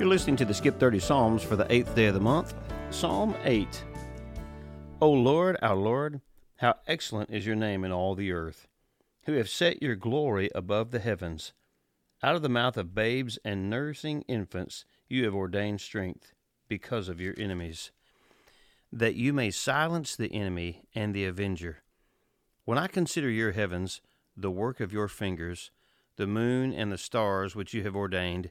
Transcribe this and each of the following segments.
You're listening to the Skip 30 Psalms for the eighth day of the month, Psalm 8. O Lord, our Lord, how excellent is your name in all the earth, who have set your glory above the heavens. Out of the mouth of babes and nursing infants you have ordained strength because of your enemies, that you may silence the enemy and the avenger. When I consider your heavens, the work of your fingers, the moon and the stars which you have ordained,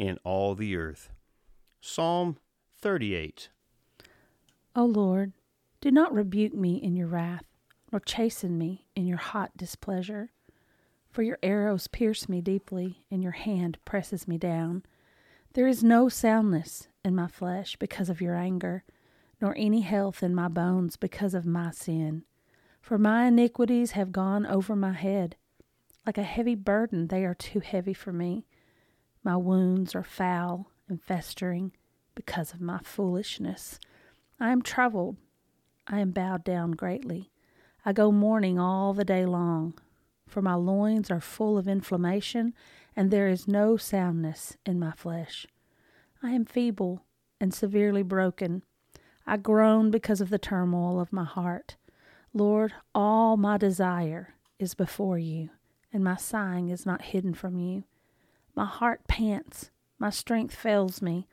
in all the earth. Psalm 38. O Lord, do not rebuke me in your wrath, nor chasten me in your hot displeasure. For your arrows pierce me deeply, and your hand presses me down. There is no soundness in my flesh because of your anger, nor any health in my bones because of my sin. For my iniquities have gone over my head. Like a heavy burden, they are too heavy for me. My wounds are foul and festering because of my foolishness. I am troubled. I am bowed down greatly. I go mourning all the day long for my loins are full of inflammation, and there is no soundness in my flesh. I am feeble and severely broken. I groan because of the turmoil of my heart. Lord, all my desire is before you, and my sighing is not hidden from you. My heart pants, my strength fails me.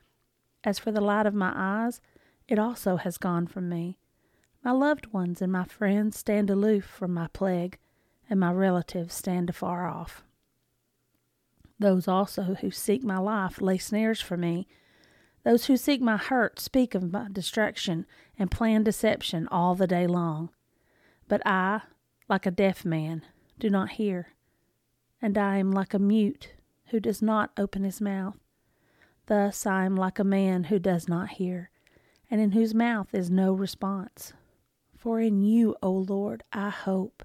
As for the light of my eyes, it also has gone from me. My loved ones and my friends stand aloof from my plague and my relatives stand afar off. Those also who seek my life lay snares for me. Those who seek my hurt speak of my destruction and plan deception all the day long. But I, like a deaf man, do not hear, and I am like a mute who does not open his mouth. Thus I am like a man who does not hear, and in whose mouth is no response. For in you, O Lord, I hope.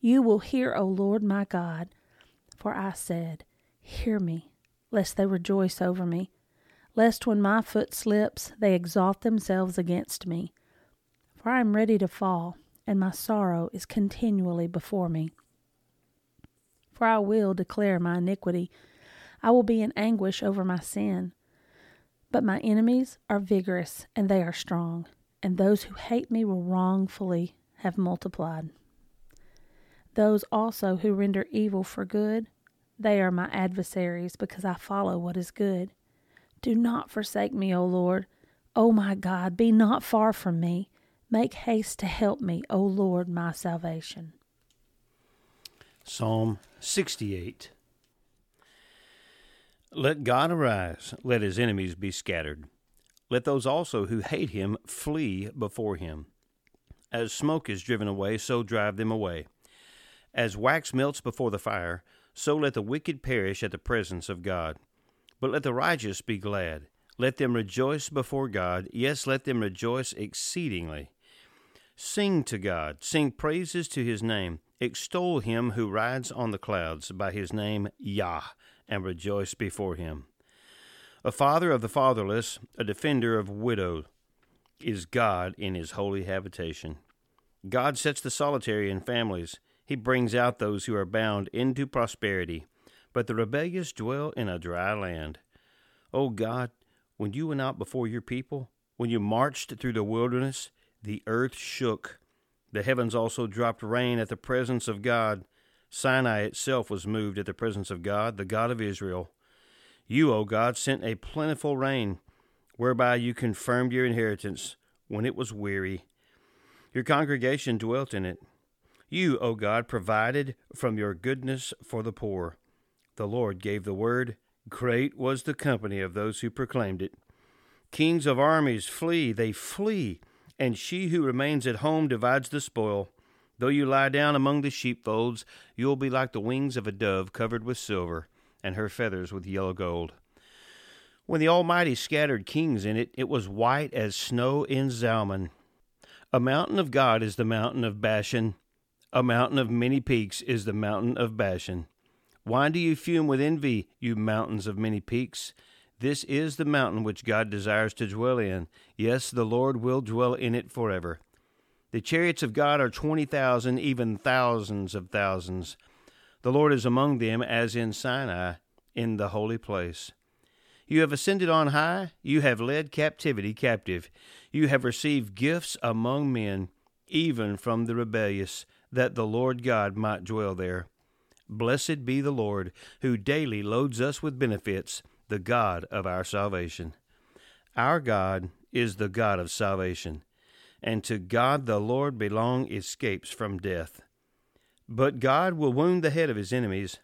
You will hear, O Lord my God. For I said, Hear me, lest they rejoice over me, lest when my foot slips they exalt themselves against me. For I am ready to fall, and my sorrow is continually before me. For I will declare my iniquity, I will be in anguish over my sin. But my enemies are vigorous, and they are strong, and those who hate me will wrongfully have multiplied. Those also who render evil for good, they are my adversaries because I follow what is good. Do not forsake me, O Lord. O my God, be not far from me. Make haste to help me, O Lord, my salvation. Psalm 68. Let God arise, let his enemies be scattered. Let those also who hate him flee before him. As smoke is driven away, so drive them away. As wax melts before the fire, so let the wicked perish at the presence of God. But let the righteous be glad. Let them rejoice before God. Yes, let them rejoice exceedingly. Sing to God, sing praises to his name. Extol him who rides on the clouds by his name Yah, and rejoice before him. A father of the fatherless, a defender of widows, is God in his holy habitation. God sets the solitary in families. He brings out those who are bound into prosperity, but the rebellious dwell in a dry land. O God, when you went out before your people, when you marched through the wilderness, the earth shook. The heavens also dropped rain at the presence of God. Sinai itself was moved at the presence of God, the God of Israel. You, O God, sent a plentiful rain, whereby you confirmed your inheritance when it was weary. Your congregation dwelt in it. You, O God, provided from your goodness for the poor. The Lord gave the word. Great was the company of those who proclaimed it. Kings of armies flee, they flee, and she who remains at home divides the spoil. Though you lie down among the sheepfolds, you will be like the wings of a dove covered with silver, and her feathers with yellow gold. When the Almighty scattered kings in it, it was white as snow in Zalmon. A mountain of God is the mountain of Bashan. A mountain of many peaks is the mountain of Bashan. Why do you fume with envy, you mountains of many peaks? This is the mountain which God desires to dwell in. Yes, the Lord will dwell in it forever. The chariots of God are twenty thousand, even thousands of thousands. The Lord is among them as in Sinai, in the holy place. You have ascended on high, you have led captivity captive, you have received gifts among men, even from the rebellious, that the Lord God might dwell there. Blessed be the Lord, who daily loads us with benefits, the God of our salvation. Our God is the God of salvation, and to God the Lord belong escapes from death. But God will wound the head of his enemies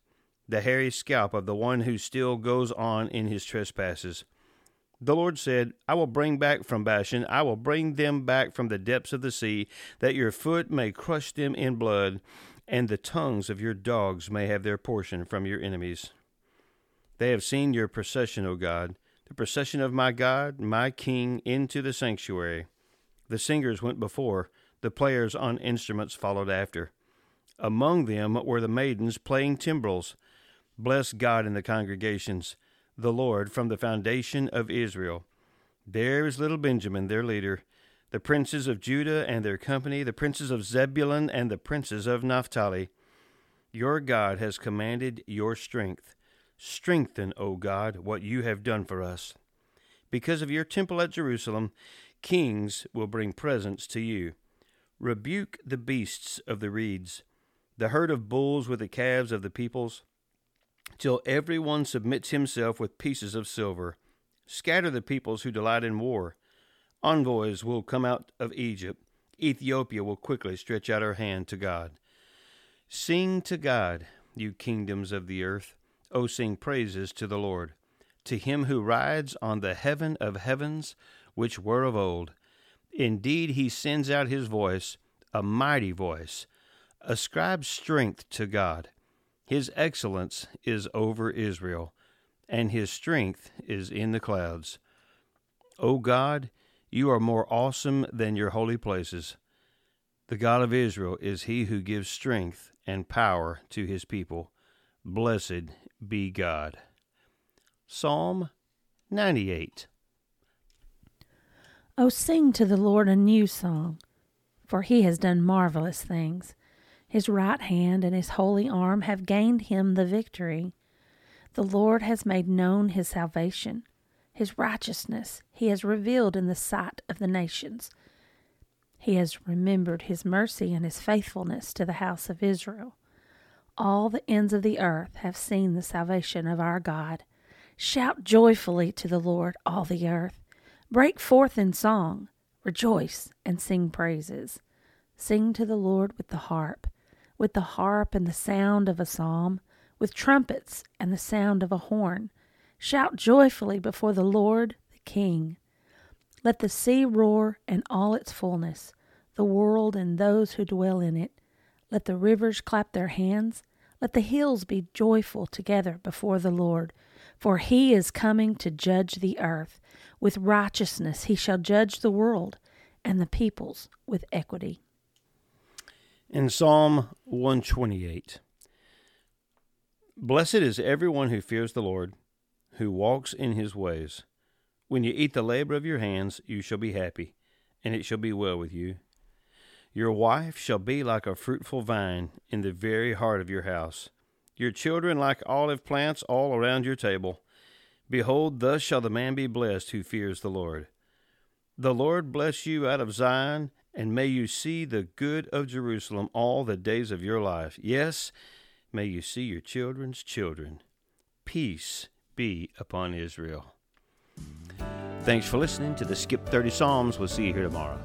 the hairy scalp of the one who still goes on in his trespasses. The Lord said, I will bring back from Bashan, I will bring them back from the depths of the sea, that your foot may crush them in blood, and the tongues of your dogs may have their portion from your enemies. They have seen your procession, O God, the procession of my God, my King, into the sanctuary. The singers went before, the players on instruments followed after. Among them were the maidens playing timbrels. Bless God in the congregations, the Lord from the foundation of Israel. There is little Benjamin, their leader, the princes of Judah and their company, the princes of Zebulun and the princes of Naphtali. Your God has commanded your strength. Strengthen, O God, what you have done for us. Because of your temple at Jerusalem, kings will bring presents to you. Rebuke the beasts of the reeds, the herd of bulls with the calves of the peoples till every one submits himself with pieces of silver. Scatter the peoples who delight in war. Envoys will come out of Egypt. Ethiopia will quickly stretch out her hand to God. Sing to God, you kingdoms of the earth. O sing praises to the Lord. To him who rides on the heaven of heavens, which were of old. Indeed, he sends out his voice, a mighty voice. Ascribe strength to God. His excellence is over Israel, and his strength is in the clouds. O God, you are more awesome than your holy places. The God of Israel is he who gives strength and power to his people. Blessed be God. Psalm 98. O sing to the Lord a new song, for he has done marvelous things. His right hand and his holy arm have gained him the victory. The Lord has made known his salvation. His righteousness he has revealed in the sight of the nations. He has remembered his mercy and his faithfulness to the house of Israel. All the ends of the earth have seen the salvation of our God. Shout joyfully to the Lord, all the earth. Break forth in song. Rejoice and sing praises. Sing to the Lord with the harp with the harp and the sound of a psalm, with trumpets and the sound of a horn. Shout joyfully before the Lord, the King. Let the sea roar and all its fullness, the world and those who dwell in it. Let the rivers clap their hands. Let the hills be joyful together before the Lord. For he is coming to judge the earth. With righteousness he shall judge the world, and the peoples with equity. In Psalm 128 Blessed is everyone who fears the Lord, who walks in his ways. When you eat the labor of your hands, you shall be happy, and it shall be well with you. Your wife shall be like a fruitful vine in the very heart of your house, your children like olive plants all around your table. Behold, thus shall the man be blessed who fears the Lord. The Lord bless you out of Zion and may you see the good of Jerusalem all the days of your life. Yes, may you see your children's children. Peace be upon Israel. Thanks for listening to the Skip 30 Psalms. We'll see you here tomorrow.